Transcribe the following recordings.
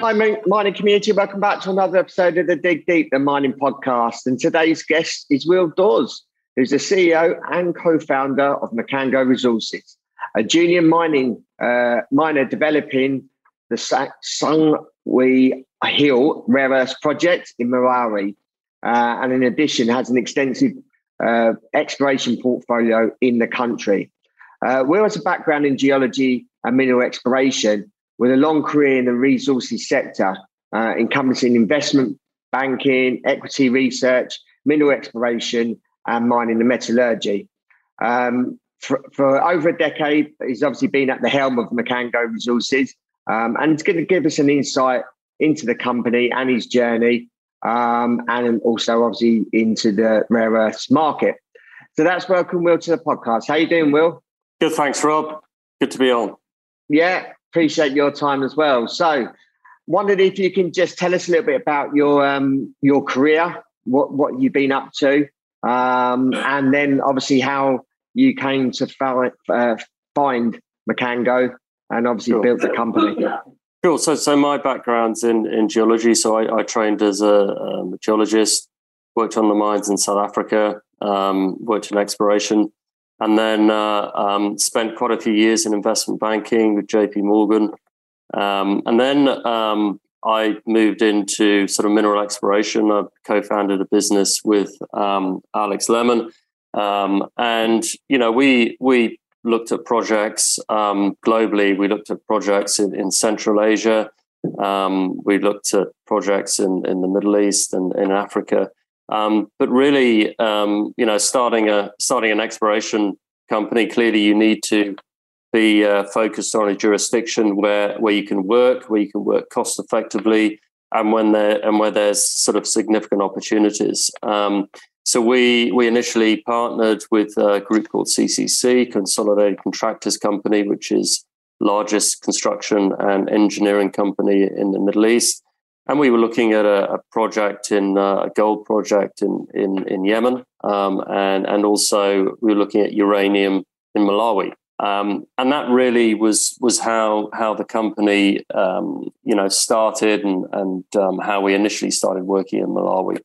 Hi, mining community. Welcome back to another episode of the Dig Deep, the mining podcast. And today's guest is Will Dawes, who's the CEO and co founder of Mkango Resources, a junior mining uh, miner developing the Songwe Hill rare earth project in Malawi. Uh, and in addition, has an extensive uh, exploration portfolio in the country. Uh, Will has a background in geology and mineral exploration with a long career in the resources sector, uh, encompassing investment banking, equity research, mineral exploration, and mining and metallurgy. Um, for, for, over a decade, he's obviously been at the helm of Mkango Resources, um, and it's going to give us an insight into the company and his journey, um, and also obviously into the rare earths market. So that's welcome, Will, to the podcast. How are you doing, Will? Good, thanks, Rob. Good to be on. Yeah, appreciate your time as well. So, wondered if you can just tell us a little bit about your um, your career, what what you've been up to, um, and then obviously how you came to find, uh, find Mkango and obviously sure. built the company. Sure. So, so my background's in in geology. So I, I trained as a, um, geologist, worked on the mines in South Africa, um, worked in exploration and then uh, um, spent quite a few years in investment banking with JP Morgan. Um, and then um, I moved into sort of mineral exploration. I co founded a business with um, Alex Lemon. Um, and, you know, we, we looked at projects um, globally. We looked at projects in, in Central Asia. we looked at projects in, in the Middle East and in Africa. Um, but really, um, you know, starting a starting an exploration company, clearly you need to be uh, focused on a jurisdiction where where you can work, where you can work cost effectively, and when there and where there's sort of significant opportunities. Um, so we we initially partnered with a group called CCC, Consolidated Contractors Company, which is largest construction and engineering company in the Middle East and we were looking at a, a project in uh, a gold project in in, in Yemen, um, and and also we were looking at uranium in Malawi. Um, and that really was was how how the company um, you know started and and um, how we initially started working in Malawi.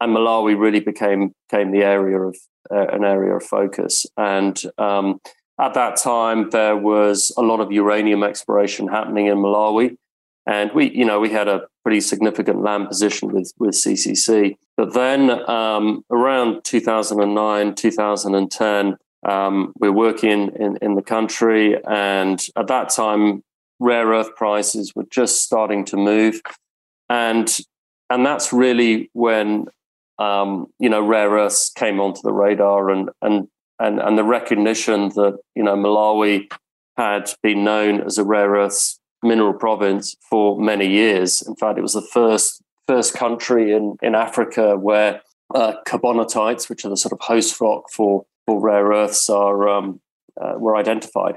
And Malawi really became became the area of uh, an area of focus. And um, at that time, there was a lot of uranium exploration happening in Malawi. And we, you know, we had a pretty significant land position with, with CCC. But then um, around 2009, 2010, um, we're working in, in the country. And at that time, rare earth prices were just starting to move. And, and that's really when, um, you know, rare earths came onto the radar and, and, and, and the recognition that, you know, Malawi had been known as a rare earths mineral province for many years. In fact, it was the first first country in, in Africa where uh, carbonatites, which are the sort of host rock for, for rare earths, are um, uh, were identified.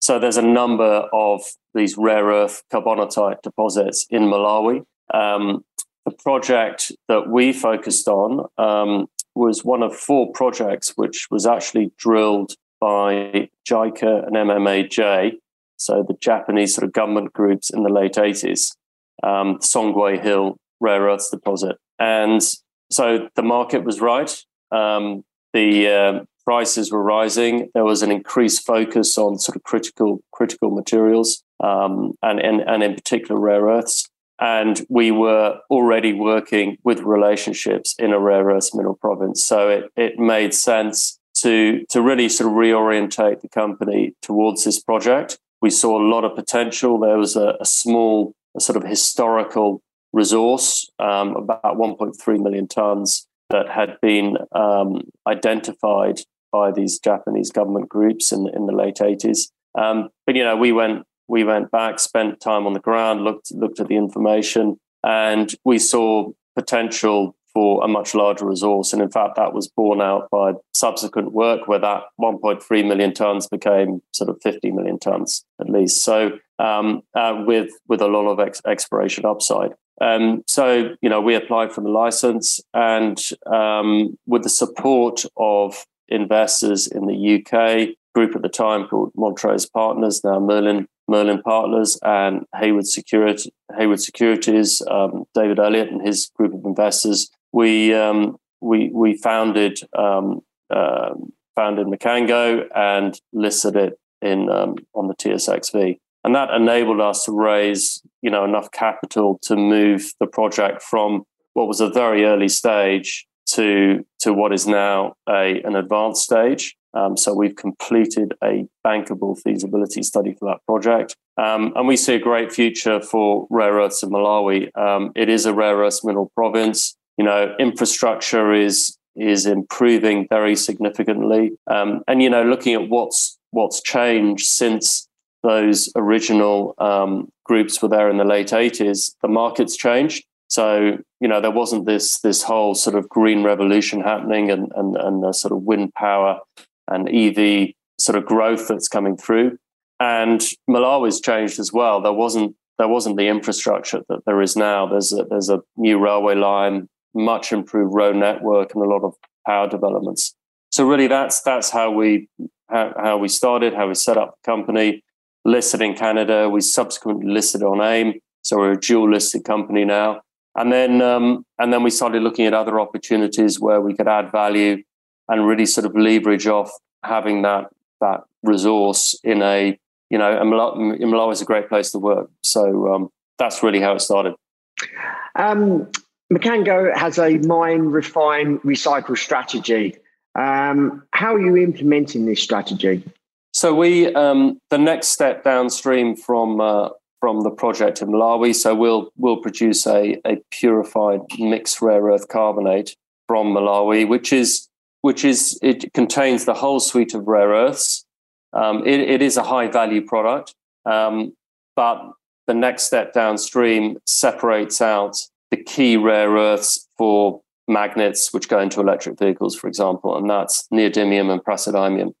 So there's a number of these rare earth carbonatite deposits in Malawi. Um, the project that we focused on um, was one of four projects which was actually drilled by JICA and MMAJ so the Japanese sort of government groups in the late 80s, um, Songwe Hill rare earths deposit. And so the market was right. Um, the uh, prices were rising. There was an increased focus on sort of critical critical materials um, and, and, and in particular rare earths. And we were already working with relationships in a rare earths mineral province. So it, it made sense to, to really sort of reorientate the company towards this project we saw a lot of potential. There was a, a small, a sort of historical resource, um, about 1.3 million tons, that had been um, identified by these Japanese government groups in, in the late 80s. Um, but you know, we went we went back, spent time on the ground, looked looked at the information, and we saw potential for a much larger resource. And in fact, that was borne out by subsequent work where that 1.3 million tons became sort of 50 million tons at least. So um, uh, with with a lot of ex- exploration upside. Um, so you know we applied for the license, and um, with the support of investors in the UK group at the time called Montrose Partners, now Merlin Merlin Partners, and Haywood Security, Haywood Securities, um, David Elliott and his group of investors we um, we we founded um, uh, founded Mkango and listed it in um, on the TSXV, and that enabled us to raise you know enough capital to move the project from what was a very early stage to to what is now a an advanced stage. Um, so we've completed a bankable feasibility study for that project, um, and we see a great future for rare earths in Malawi. Um, it is a rare earths mineral province you know, infrastructure is is improving very significantly. Um, and you know, looking at what's what's changed since those original um, groups were there in the late 80s, the market's changed. So, you know, there wasn't this this whole sort of green revolution happening and and, and the sort of wind power and EV sort of growth that's coming through. And Malawi's changed as well. There wasn't there wasn't the infrastructure that there is now. There's a, there's a new railway line much improved road network and a lot of power developments. So really, that's that's how we how, how we started, how we set up the company, listed in Canada. We subsequently listed on AIM, so we're a dual listed company now. And then um, and then we started looking at other opportunities where we could add value and really sort of leverage off having that that resource in a you know Malawi is a great place to work. So um, that's really how it started. Um, Mkango has a mine, refine, recycle strategy. Um, how are you implementing this strategy? So we, um, the next step downstream from uh, from the project in Malawi, so we'll we'll produce a, a purified mixed rare earth carbonate from Malawi, which is which is it contains the whole suite of rare earths. Um, it, it is a high value product, um, but the next step downstream separates out the key rare earths for magnets which go into electric vehicles, for example, and that's neodymium and praseodymium.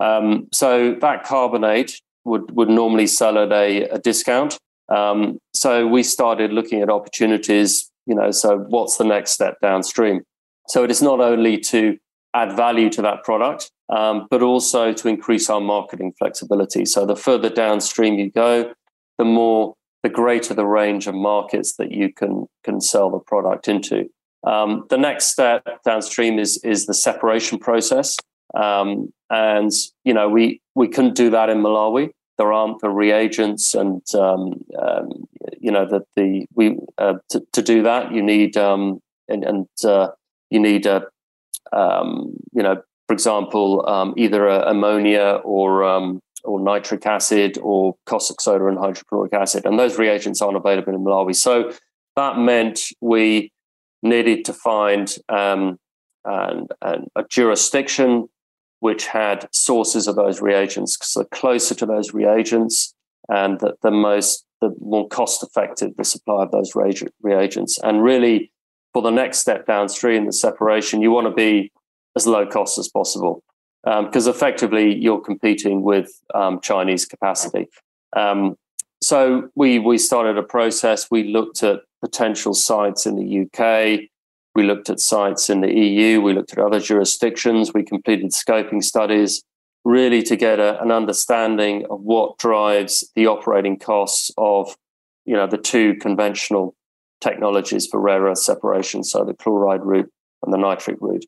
Um, so that carbonate would, would normally sell at a, a discount. Um, so we started looking at opportunities, you know, so what's the next step downstream? So it is not only to add value to that product, um, but also to increase our marketing flexibility. So the further downstream you go, the more the greater the range of markets that you can can sell the product into. Um, the next step downstream is is the separation process, um, and you know we we couldn't do that in Malawi. There aren't the reagents, and um, um you know that the we uh, to, to, do that you need um, and, and uh, you need a um, you know for example either ammonia or or nitric acid or caustic soda and hydrochloric acid. And those reagents aren't available in Malawi. So that meant we needed to find um, an, an, a jurisdiction which had sources of those reagents. So closer to those reagents and the, the most, the more cost effective the supply of those reagents. And really, for the next step downstream, the separation, you want to be as low cost as possible because um, effectively you're competing with um, Chinese capacity. Um, so we we started a process. We looked at potential sites in the UK. We looked at sites in the EU. We looked at other jurisdictions. We completed scoping studies, really to get a, an understanding of what drives the operating costs of, you know, the two conventional technologies for rare earth separation, so the chloride route and the nitric route.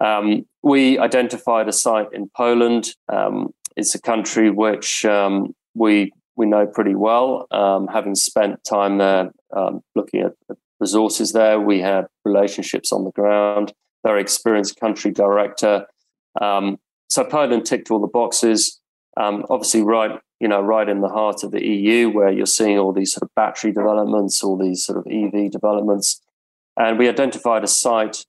Um, we identified a site in Poland. Um, it's a country which um, we we know pretty well, um, having spent time there um, looking at resources there. We had relationships on the ground. Very experienced country director. Um, so Poland ticked all the boxes. obviously, right you know right in the heart of the EU, where you're seeing all these sort of battery developments, all these sort of EV developments. And we identified a site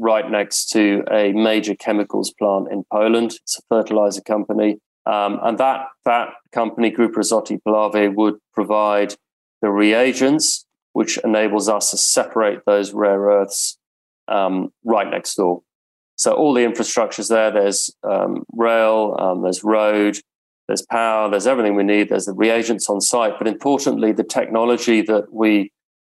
right next to a major chemicals plant in Poland. It's a fertilizer company. Um, and that, that company, Group Azoty Puławy, would provide the reagents which enables us to separate those rare earths um, right next door. So all the infrastructure is there. There's um, rail, um, there's road, there's power, there's everything we need. There's the reagents on site. But importantly, the technology that we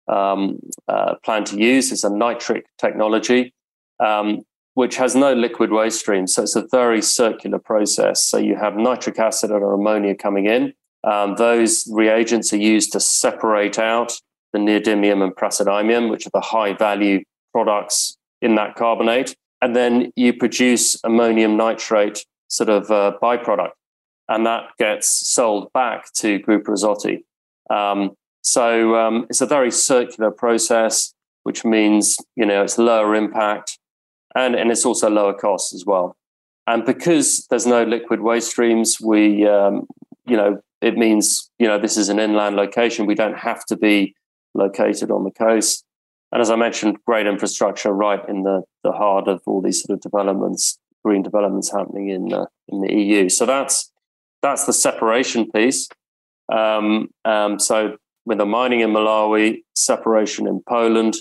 um, uh, plan to use is a nitric technology, um, which has no liquid waste stream. So it's a very circular process. So you have nitric acid or ammonia coming in. Um, those reagents are used to separate out the neodymium and praseodymium, which are the high value products in that carbonate. And then you produce ammonium nitrate sort of uh, byproduct, and that gets sold back to Grupa Azoty. Um, so um, it's a very circular process, which means you know it's lower impact, and and it's also lower cost as well. And because there's no liquid waste streams, we um, you know it means you know this is an inland location. We don't have to be located on the coast. And as I mentioned, great infrastructure right in the, the heart of all these sort of developments, green developments happening in uh, in the EU. So that's that's the separation piece. Um, um, so with the mining in Malawi, separation in Poland.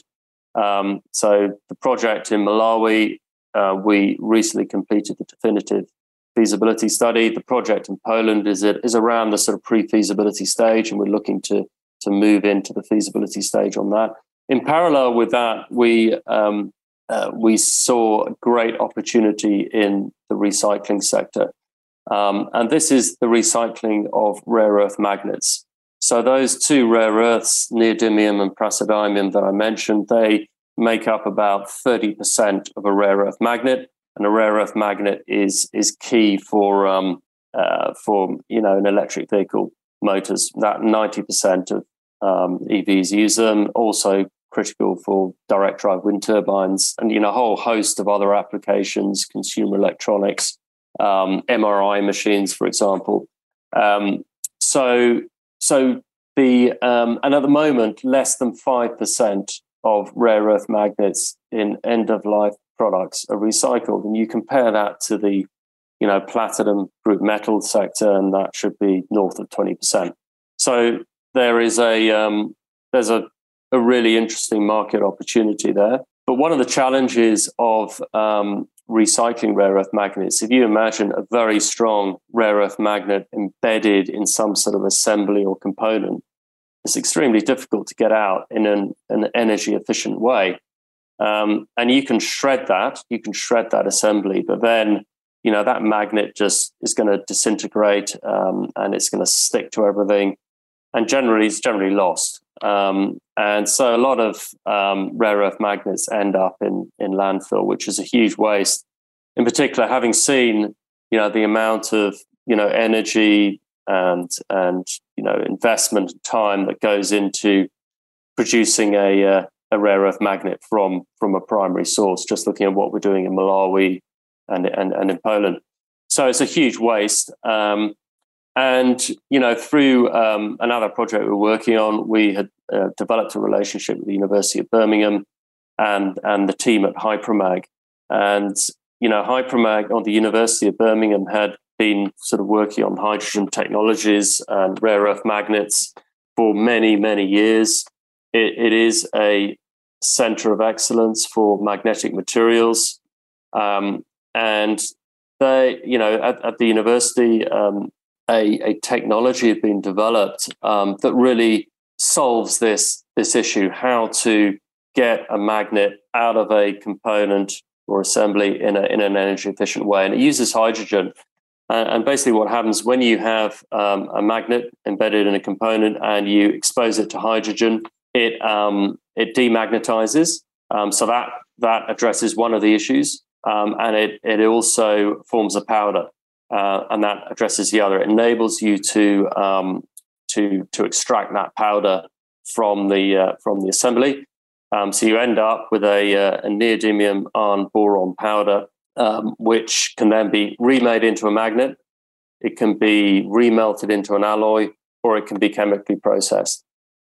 Um, so the project in Malawi, uh, we recently completed the definitive feasibility study. The project in Poland is it is around the sort of pre-feasibility stage, and we're looking to to move into the feasibility stage on that. In parallel with that, we um, uh, we saw a great opportunity in the recycling sector, um, and this is the recycling of rare earth magnets. So those two rare earths, neodymium and praseodymium that I mentioned, they make up about thirty percent of a rare earth magnet, and a rare earth magnet is is key for um, uh, for you know an electric vehicle motors. That ninety percent of um, EVs use them. Also critical for direct drive wind turbines, and you know a whole host of other applications, consumer electronics, um, MRI machines, for example. Um, so, so the um, and at the moment, less than five percent of rare earth magnets in end of life products are recycled, and you compare that to the you know platinum group metal sector, and that should be north of twenty percent. So there is a um, there's a, a really interesting market opportunity there. But one of the challenges of um, recycling rare earth magnets, if you imagine a very strong rare earth magnet embedded in some sort of assembly or component, it's extremely difficult to get out in an, an energy efficient way. Um, and you can shred that, you can shred that assembly, but then you know that magnet just is going to disintegrate um, and it's going to stick to everything and generally it's generally lost. Um, and so a lot of um, rare earth magnets end up in in landfill, which is a huge waste. In particular, having seen you know the amount of you know energy and and you know investment time that goes into producing a uh, a rare earth magnet from from a primary source. Just looking at what we're doing in Malawi and and, and in Poland, so it's a huge waste. Um, and you know, through um, another project we are working on, we had uh, developed a relationship with the University of Birmingham and and the team at Hypromag. And you know, Hypromag or the University of Birmingham had been sort of working on hydrogen technologies and rare earth magnets for many many years. it, it is a center of excellence for magnetic materials, um, and they, you know, at, at the university, um, a, a technology had been developed um, that really solves this this issue: how to get a magnet out of a component or assembly in, a, in an energy efficient way, and it uses hydrogen. And, basically, what happens when you have um, a magnet embedded in a component and you expose it to hydrogen, it um, it demagnetizes. Um, so that that addresses one of the issues, um, and it it also forms a powder uh, and that addresses the other. It enables you to um, to to extract that powder from the uh, from the assembly. Um, so you end up with a, uh, a neodymium iron boron powder, um, which can then be remade into a magnet. It can be remelted into an alloy, or it can be chemically processed.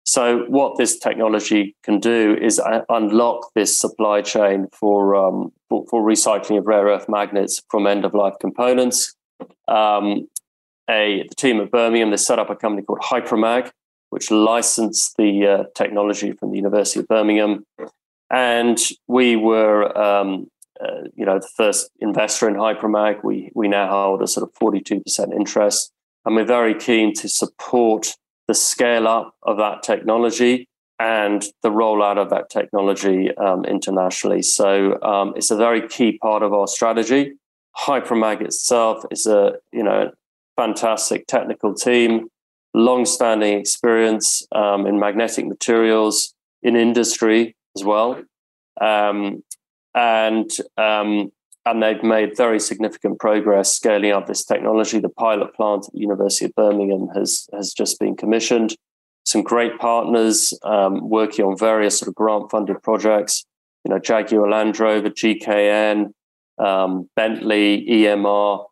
So what this technology can do is uh, unlock this supply chain for, um, for, for recycling of rare earth magnets from end of life components um, a the team at Birmingham they set up a company called HyProMag, which licensed the uh, technology from the University of Birmingham. And we were, um, uh, you know, the first investor in HyProMag, We we now hold a sort of forty two percent interest, and we're very keen to support the scale up of that technology and the rollout of that technology um, internationally. So um, it's a very key part of our strategy. HyProMag itself is a you know fantastic technical team, long-standing experience um, in magnetic materials in industry as well, um, and um, and they've made very significant progress scaling up this technology. The pilot plant at the University of Birmingham has has just been commissioned. Some great partners um, working on various sort of grant-funded projects. You know, Jaguar Land Rover, GKN, um, Bentley, EMR.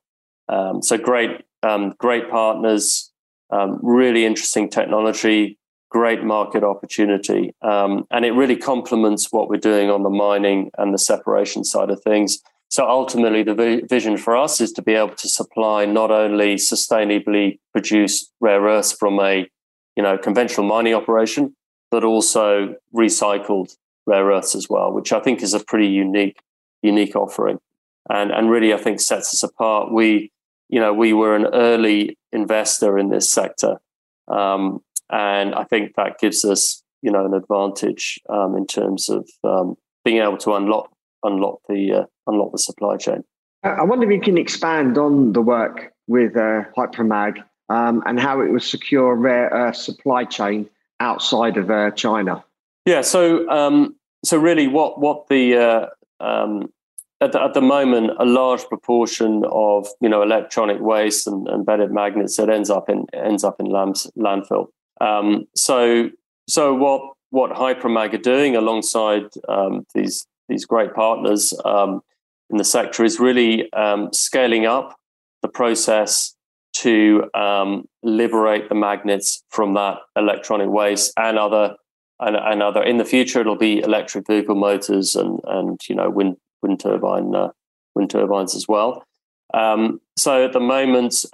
Um, so great, um, great partners. Um, really interesting technology great market opportunity. Um, and it really complements what we're doing on the mining and the separation side of things. So ultimately, the vision for us is to be able to supply not only sustainably produced rare earths from a you know conventional mining operation, but also recycled rare earths as well, which I think is a pretty unique unique offering, and and really I think sets us apart. We you know we were an early investor in this sector. Um, and I think that gives us, you know, an advantage um, in terms of um, being able to unlock unlock the uh, unlock the supply chain. I wonder if you can expand on the work with uh, HyProMag um, and how it will secure a rare earth supply chain outside of uh, China. Yeah, so um, so really, what what the uh, um, at the, at the moment, a large proportion of you know electronic waste and, embedded magnets that ends up in ends up in landfill. Um, so, so what what HyProMag are doing alongside um, these these great partners um, in the sector is really um, scaling up the process to um, liberate the magnets from that electronic waste and other and, and, other. In the future, it'll be electric vehicle motors and and you know wind wind turbine uh, wind turbines as well. Um, so at the moment,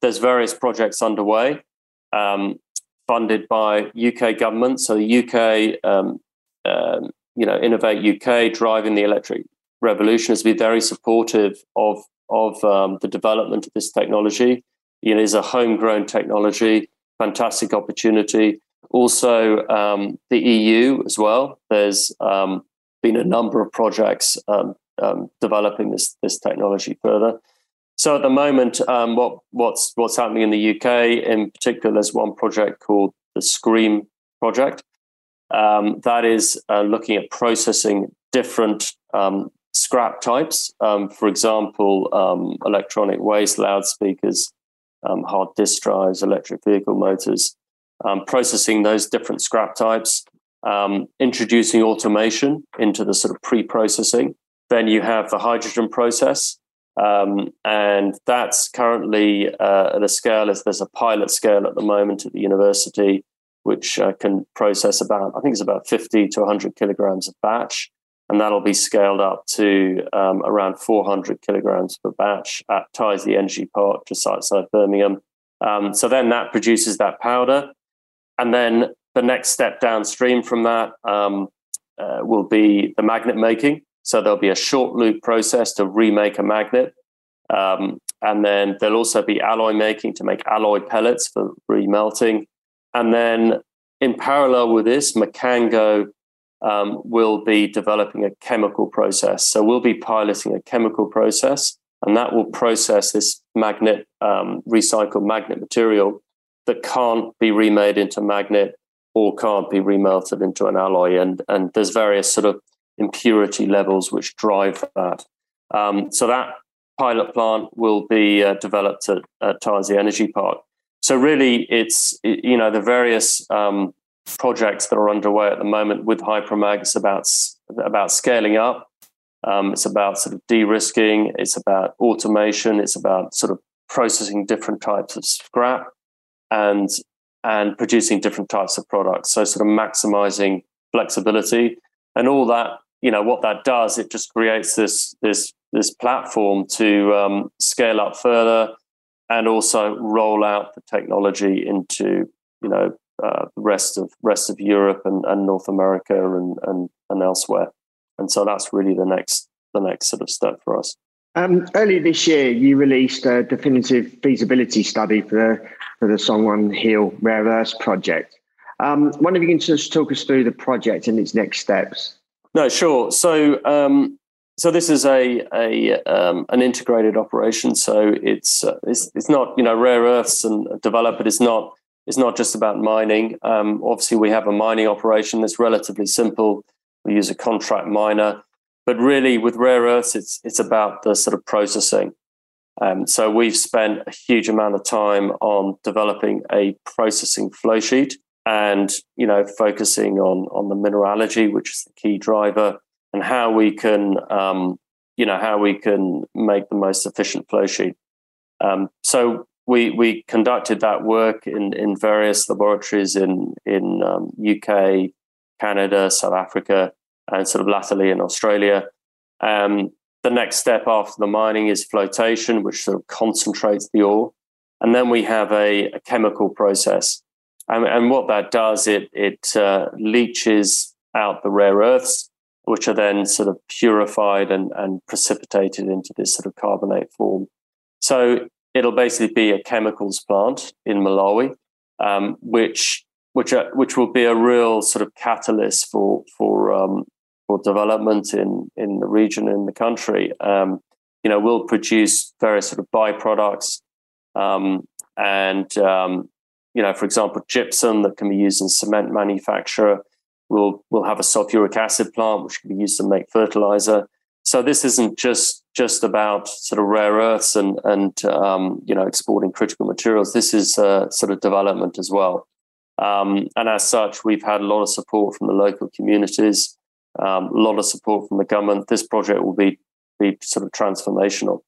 there's various projects underway. Um, funded by UK government. So the UK, um, um, you know, Innovate UK, driving the electric revolution, has been very supportive of of um, the development of this technology. It is a homegrown technology, fantastic opportunity. Also, um, the EU as well. There's um, been a number of projects um, developing this this technology further. So at the moment, um, what what's what's happening in the UK in particular, there's one project called the Scream project um, that is uh, looking at processing different um, scrap types. Um, for example, um, electronic waste, loudspeakers, um, hard disk drives, electric vehicle motors. processing those different scrap types, introducing automation into the sort of pre-processing. Then you have the hydrogen process, um, and that's currently uh, at a scale, as there's a pilot scale at the moment at the university, which uh, can process about, I think it's about 50 to 100 kilograms of batch. And that'll be scaled up to um, around 400 kilograms per batch at Tyseley Energy Park, just outside Birmingham. Um, so then that produces that powder. And then the next step downstream from that um, uh, will be the magnet making. So there'll be a short loop process to remake a magnet. Um, and then there'll also be alloy making to make alloy pellets for remelting. And then in parallel with this, Mkango um, will be developing a chemical process. So we'll be piloting a chemical process, and that will process this magnet, um, recycled magnet material that can't be remade into magnet or can't be remelted into an alloy. And, and there's various sort of impurity levels which drive that. Um, so that pilot plant will be uh, developed at, at Tyseley Energy Park. So really, it's you know the various um, projects that are underway at the moment with HyProMag. It's about about scaling up. Um, it's about sort of de-risking. It's about automation. It's about sort of processing different types of scrap and and producing different types of products. So sort of maximizing flexibility and all that you know what that does it just creates this this this platform to um, scale up further and also roll out the technology into you know uh, the rest of rest of Europe and, and North America and, and and elsewhere. And so that's really the next the next sort of step for us. Um, earlier this year, you released a definitive feasibility study for the, for the Songwe Hill Rare Earths project. Um, wonder if you can just talk us through the project and its next steps. No, sure. So, um, so this is a, a um, an integrated operation. So it's, uh, it's it's not you know rare earths and develop it. It's not it's not just about mining. Um, obviously, we have a mining operation that's relatively simple. We use a contract miner but really, with rare earths, it's it's about the sort of processing. Um, so we've spent a huge amount of time on developing a processing flow sheet, and you know, focusing on on the mineralogy, which is the key driver, and how we can, um, you know, how we can make the most efficient flow sheet. Um, so we we conducted that work in in various laboratories in in UK, um, Canada, South Africa, and sort of latterly in Australia. Um, the next step after the mining is flotation, which sort of concentrates the ore. And then we have a, a chemical process. And, and, what that does, it, it uh, leaches out the rare earths, which are then sort of purified and, and precipitated into this sort of carbonate form. So it'll basically be a chemicals plant in Malawi, um, which which are, which will be a real sort of catalyst for for um, development in in the region in the country. Um, you know, we'll produce various sort of byproducts, um, and um, you know, for example, gypsum that can be used in cement manufacture. We'll we'll have a sulfuric acid plant which can be used to make fertilizer. So this isn't just just about sort of rare earths and and um, you know exporting critical materials. This is uh, sort of development as well. Um, and as such, we've had a lot of support from the local communities um, a lot of support from the government. This project will be be sort of transformational,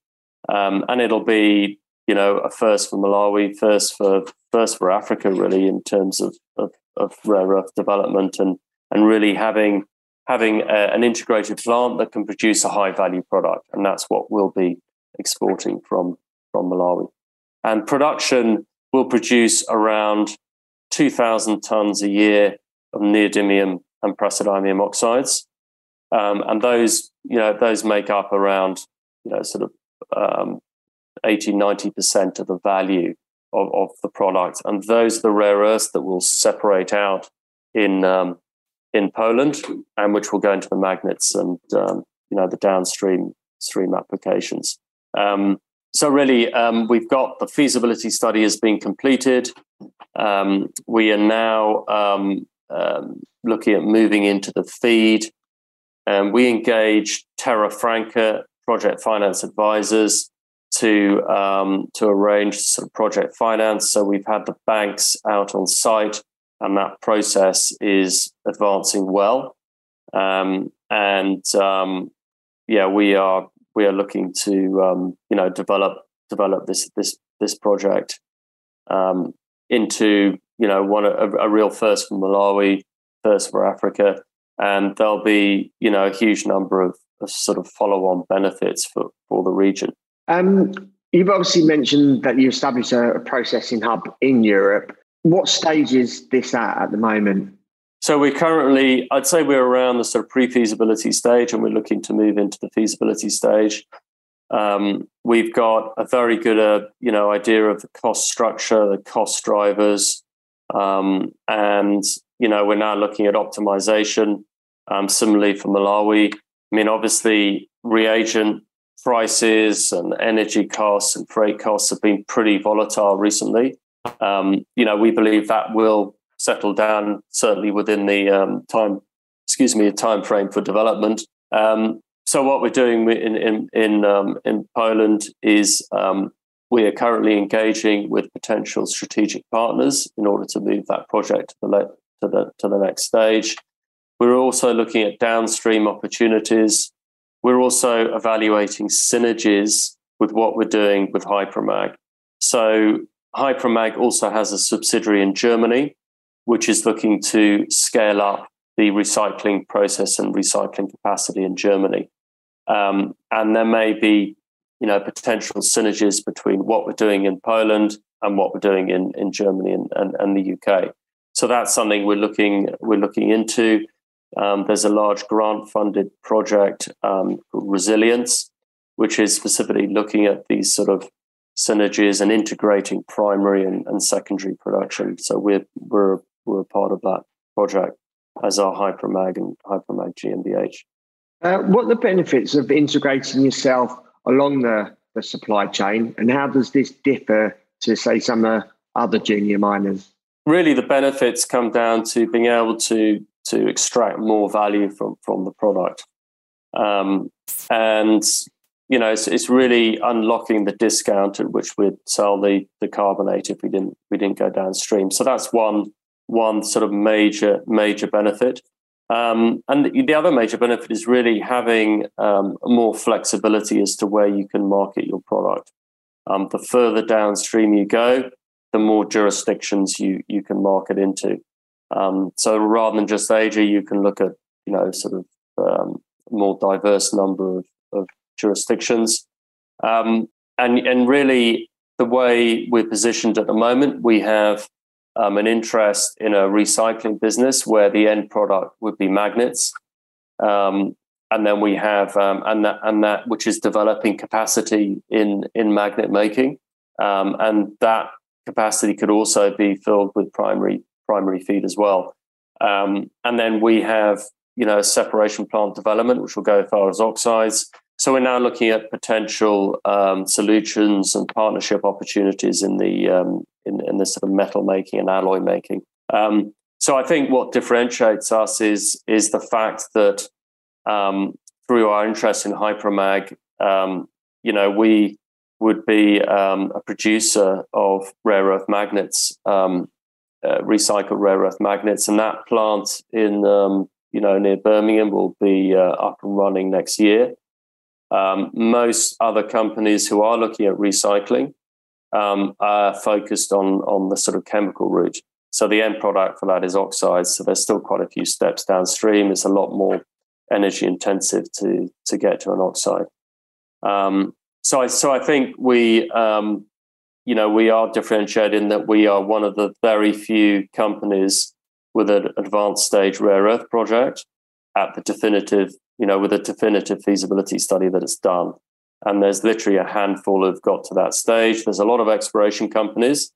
um, and it'll be you know a first for Malawi, first for first for Africa, really in terms of of, of rare earth development and and really having having a, an integrated plant that can produce a high value product, and that's what we'll be exporting from from Malawi. And production will produce around 2,000 tons a year of neodymium and praseodymium oxides. Um, and those, you know, those make up around, you know, sort of um, 80, 90% of the value of, of the product. And those are the rare earths that will separate out in, um, in Poland and which will go into the magnets and, um, you know, the downstream stream applications. Um, so really, um, we've got the feasibility study has been completed. Um, we are now um, um, looking at moving into the feed. And we engaged Terra Franca project finance advisors to um, to arrange sort of project finance. So we've had the banks out on site, and that process is advancing well. Um, and um, yeah, we are we are looking to um, you know develop develop this this this project um, into you know, one a, a real first for Malawi, first for Africa, and there'll be you know a huge number of, of sort of follow-on benefits for for the region. Um, you've obviously mentioned that you established a, a processing hub in Europe. What stage is this at at the moment? So we're currently, I'd say we're around the sort of pre-feasibility stage, and we're looking to move into the feasibility stage. Um, we've got a very good, uh, you know, idea of the cost structure, the cost drivers, um, and you know, we're now looking at optimization. Um, similarly for Malawi, I mean, obviously, reagent prices and energy costs and freight costs have been pretty volatile recently. Um, you know, we believe that will settle down certainly within the um, time, excuse me, time frame for development. Um, so what we're doing in in in, um, in Poland is um, we are currently engaging with potential strategic partners in order to move that project to the, le- to the, to the next stage. We're also looking at downstream opportunities. We're also evaluating synergies with what we're doing with HyProMag. So, HyProMag also has a subsidiary in Germany, which is looking to scale up the recycling process and recycling capacity in Germany. Um, and there may be you know, potential synergies between what we're doing in Poland and what we're doing in, in Germany and, and, and the UK. so that's something we're looking we're looking into. Um, there's a large grant funded project um, called Resilience, which is specifically looking at these sort of synergies and integrating primary and, and secondary production. So we're we're we're a part of that project as our HyProMag and HyProMag GmbH. Uh, what are the benefits of integrating yourself along the, the supply chain, and how does this differ to, say, some other junior miners? Really, the benefits come down to being able to to extract more value from from the product, um, and you know, it's, it's really unlocking the discount at which we'd sell the the carbonate if we didn't we didn't go downstream. So that's one one sort of major major benefit. Um, and the other major benefit is really having um, more flexibility as to where you can market your product. Um, the further downstream you go, the more jurisdictions you you can market into. Um, so rather than just Asia, you can look at you know sort of um, more diverse number of, of jurisdictions. Um, and, and really, the way we're positioned at the moment, we have um, an interest in a recycling business where the end product would be magnets. Um, and then we have um, and that and that which is developing capacity in in magnet making, um, and that capacity could also be filled with primary primary feed as well. Um, and then we have you know separation plant development, which will go as far as oxides. So we're now looking at potential um, solutions and partnership opportunities in the um, in, in this sort of metal making and alloy making. Um, so I think what differentiates us is is the fact that um, through our interest in HyProMag, um, you know, we would be um, a producer of rare earth magnets, uh, recycled rare earth magnets, and that plant in you know near Birmingham will be uh, up and running next year. Um, most other companies who are looking at recycling um, are focused on on the sort of chemical route. So the end product for that is oxides. So there's still quite a few steps downstream. It's a lot more energy intensive to to get to an oxide. Um, so I so I think we um, you know we are differentiated in that we are one of the very few companies with an advanced stage rare earth project at the definitive you know, with a definitive feasibility study that it's done. And there's literally a handful have got to that stage. There's a lot of exploration companies,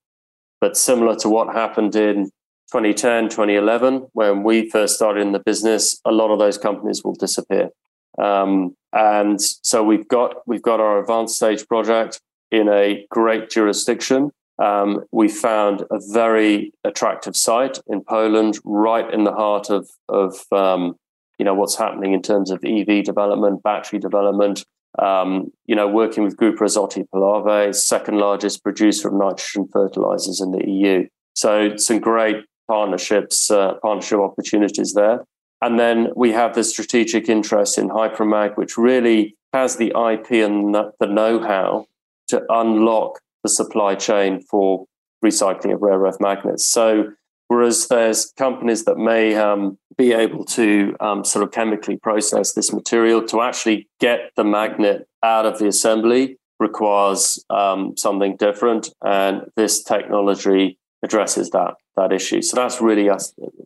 but similar to what happened in 2010, 2011, when we first started in the business, a lot of those companies will disappear. Um, and so we've got we've got our advanced stage project in a great jurisdiction. Um, we found a very attractive site in Poland, right in the heart of of um, you know what's happening in terms of EV development, battery development. Um, you know, working with Grupa Azoty Puławy, second largest producer of nitrogen fertilizers in the EU. So some great partnerships, uh, partnership opportunities there. And then we have the strategic interest in HyProMag, which really has the IP and the know-how to unlock the supply chain for recycling of rare earth magnets. So Whereas there's companies that may um, be able to um, sort of chemically process this material to actually get the magnet out of the assembly requires um, something different, and this technology addresses that that issue. So that's really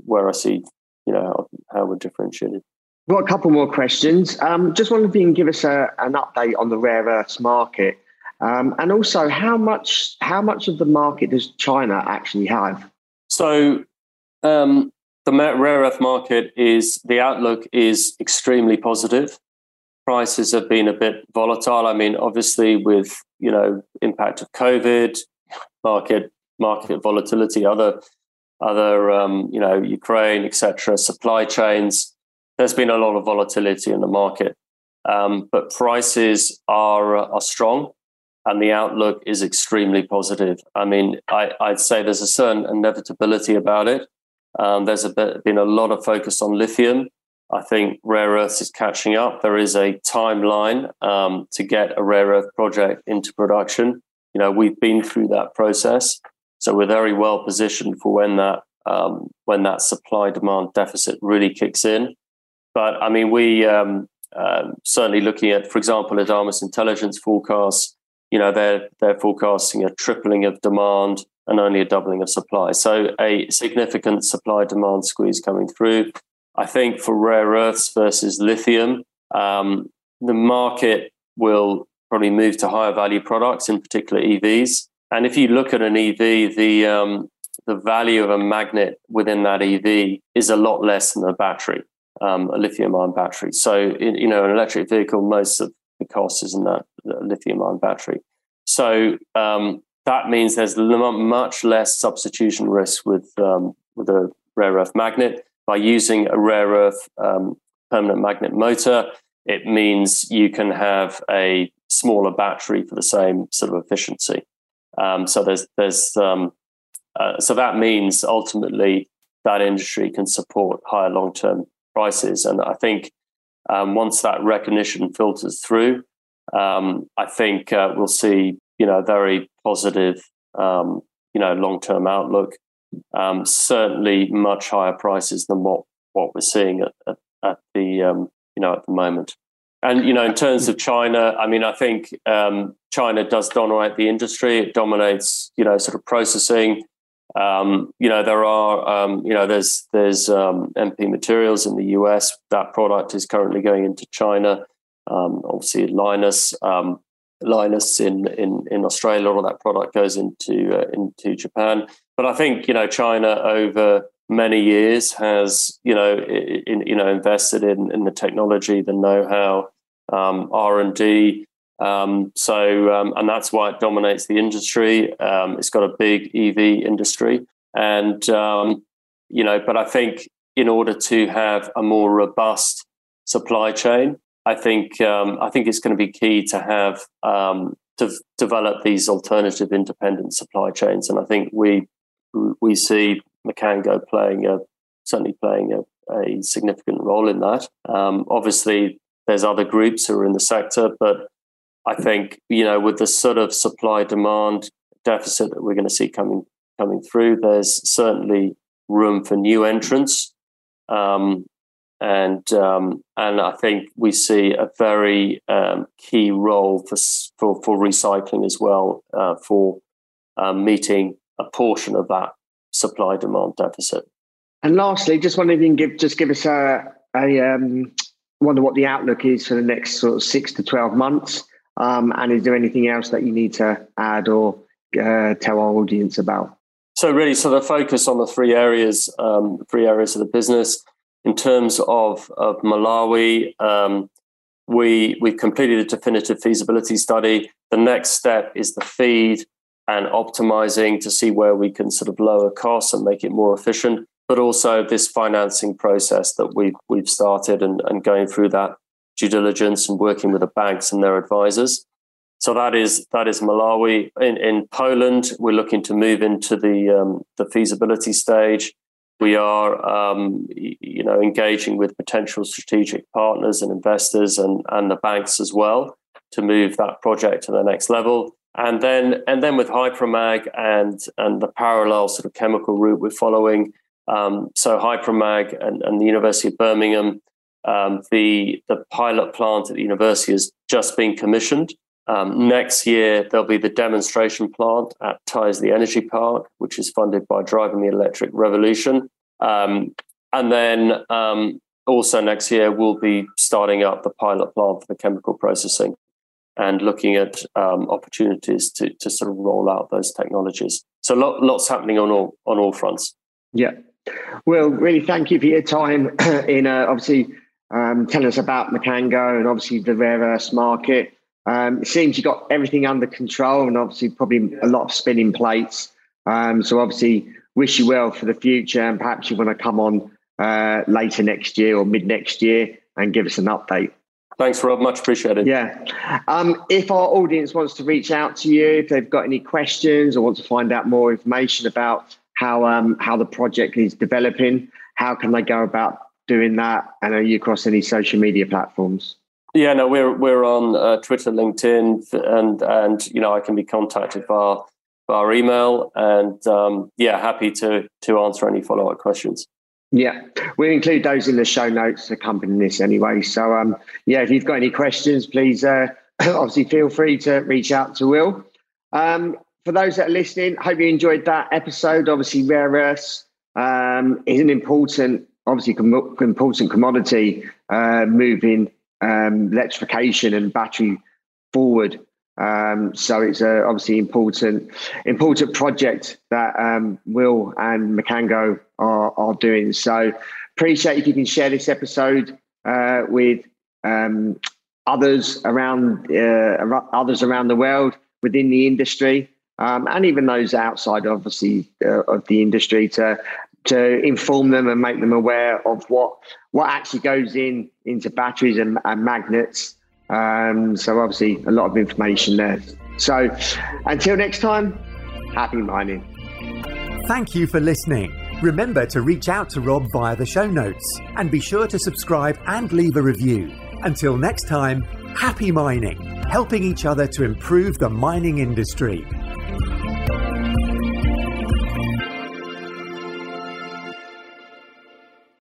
where I see, you know, how, how we're differentiated. Got a couple more questions. Um, just wondering if you can give us a, an update on the rare earths market, um, and also how much how much of the market does China actually have? So um, the rare earth market is the outlook is extremely positive. Prices have been a bit volatile. I mean, obviously, with you know impact of COVID, market market volatility, other other um, you know Ukraine, etc. Supply chains. There's been a lot of volatility in the market, um, but prices are are strong and the outlook is extremely positive. I mean, I, would say there's a certain inevitability about it. Um, there's a bit, been a lot of focus on lithium. I think rare earths is catching up. There is a timeline um, to get a rare earth project into production. You know, we've been through that process, so we're very well positioned for when that um, when that supply demand deficit really kicks in. But I mean, we um, uh, certainly looking at, for example, Adamas Intelligence forecasts you know they're they're forecasting a tripling of demand and only a doubling of supply. So a significant supply demand squeeze coming through. I think for rare earths versus lithium, um, the market will probably move to higher value products, in particular EVs. And if you look at an EV, the um, the value of a magnet within that EV is a lot less than a battery, um, a lithium-ion battery. So, in, you know, an electric vehicle, most of the cost is in that lithium-ion battery. So um, that means there's much less substitution risk with um, with a rare earth magnet by using a rare earth um, permanent magnet motor. It means you can have a smaller battery for the same sort of efficiency. Um, so there's there's um, uh, so that means ultimately that industry can support higher long term prices, and I think um, once that recognition filters through, um, I think uh, we'll see you know very positive um, you know long term outlook. Um, certainly, much higher prices than what what we're seeing at, at, at the you know at the moment. And you know, in terms of China, I mean, I think um, China does dominate the industry. It dominates, you know, sort of processing. Um, you know, there are, um, you know, there's there's MP um, materials in the US. That product is currently going into China. Um, obviously, Lynas um, Lynas in, in in Australia, all that product goes into uh, into Japan. But I think you know, China over many years has you know in, you know invested in in the technology, the know-how, um, R and D. Um, so um, and that's why it dominates the industry. Um, it's got a big EV industry, and um, you know, but I think in order to have a more robust supply chain, I think um, I think it's going to be key to have to develop these alternative independent supply chains, and I think we we see Mkango playing a certainly playing a, a significant role in that. Um, obviously, there's other groups who are in the sector, but I think you know with the sort of supply demand deficit that we're going to see coming coming through, there's certainly room for new entrants. Um, and um, and I think we see a very um, key role for, for, for recycling as well uh, for um, meeting a portion of that supply demand deficit. And lastly, just wondering if you can give just give us a, a um, wonder what the outlook is for the next sort of six to twelve months, um, and is there anything else that you need to add or uh, tell our audience about? So really, so the focus on the three areas, um, three areas of the business. In terms of of Malawi, um, we we've completed a definitive feasibility study. The next step is the feed and optimizing to see where we can sort of lower costs and make it more efficient, but also this financing process that we've we've started and, and going through that due diligence and working with the banks and their advisors. So that is that is Malawi. In, in Poland, we're looking to move into the um, the feasibility stage. We are, um, you know, engaging with potential strategic partners and investors and, and the banks as well to move that project to the next level and then and then with HyProMag and and the parallel sort of chemical route we're following. Um, so HyProMag and, and the University of Birmingham, um, the the pilot plant at the university has just been commissioned. Um, next year there'll be the demonstration plant at the Energy Park, which is funded by Driving the Electric Revolution. Um, and then um, also next year we'll be starting up the pilot plant for the chemical processing and looking at um, opportunities to, to sort of roll out those technologies. So lot, lots happening on all on all fronts. Yeah. Well, really, thank you for your time in uh, obviously um, telling us about Mkango and obviously the rare earths market. Um, it seems you got everything under control and obviously probably a lot of spinning plates. Um, so obviously, wish you well for the future and perhaps you want to come on uh, later next year or mid next year and give us an update. Thanks, Rob. Much appreciated. Yeah. Um, if our audience wants to reach out to you, if they've got any questions or want to find out more information about how um, how the project is developing, how can they go about doing that? And are you across any social media platforms? Yeah, no, we're we're on uh, Twitter, LinkedIn, and and you know I can be contacted via via email, and um, yeah, happy to to answer any follow up questions. Yeah, we'll include those in the show notes accompanying this anyway. So, um, yeah, if you've got any questions, please uh, obviously feel free to reach out to Will. Um, for those that are listening, hope you enjoyed that episode. Obviously, rare earths um, is an important, obviously, com- important commodity uh, moving um, electrification and battery forward. Um, so it's a obviously important important project that um, Will and Mkango are, are doing. So appreciate if you can share this episode uh, with um, others around uh, others around the world within the industry, um, and even those outside, obviously, uh, of the industry to to inform them and make them aware of what what actually goes in into batteries and, and magnets um, so obviously a lot of information there. So until next time, happy mining. Thank you for listening. Remember to reach out to Rob via the show notes and be sure to subscribe and leave a review. Until next time, happy mining, helping each other to improve the mining industry.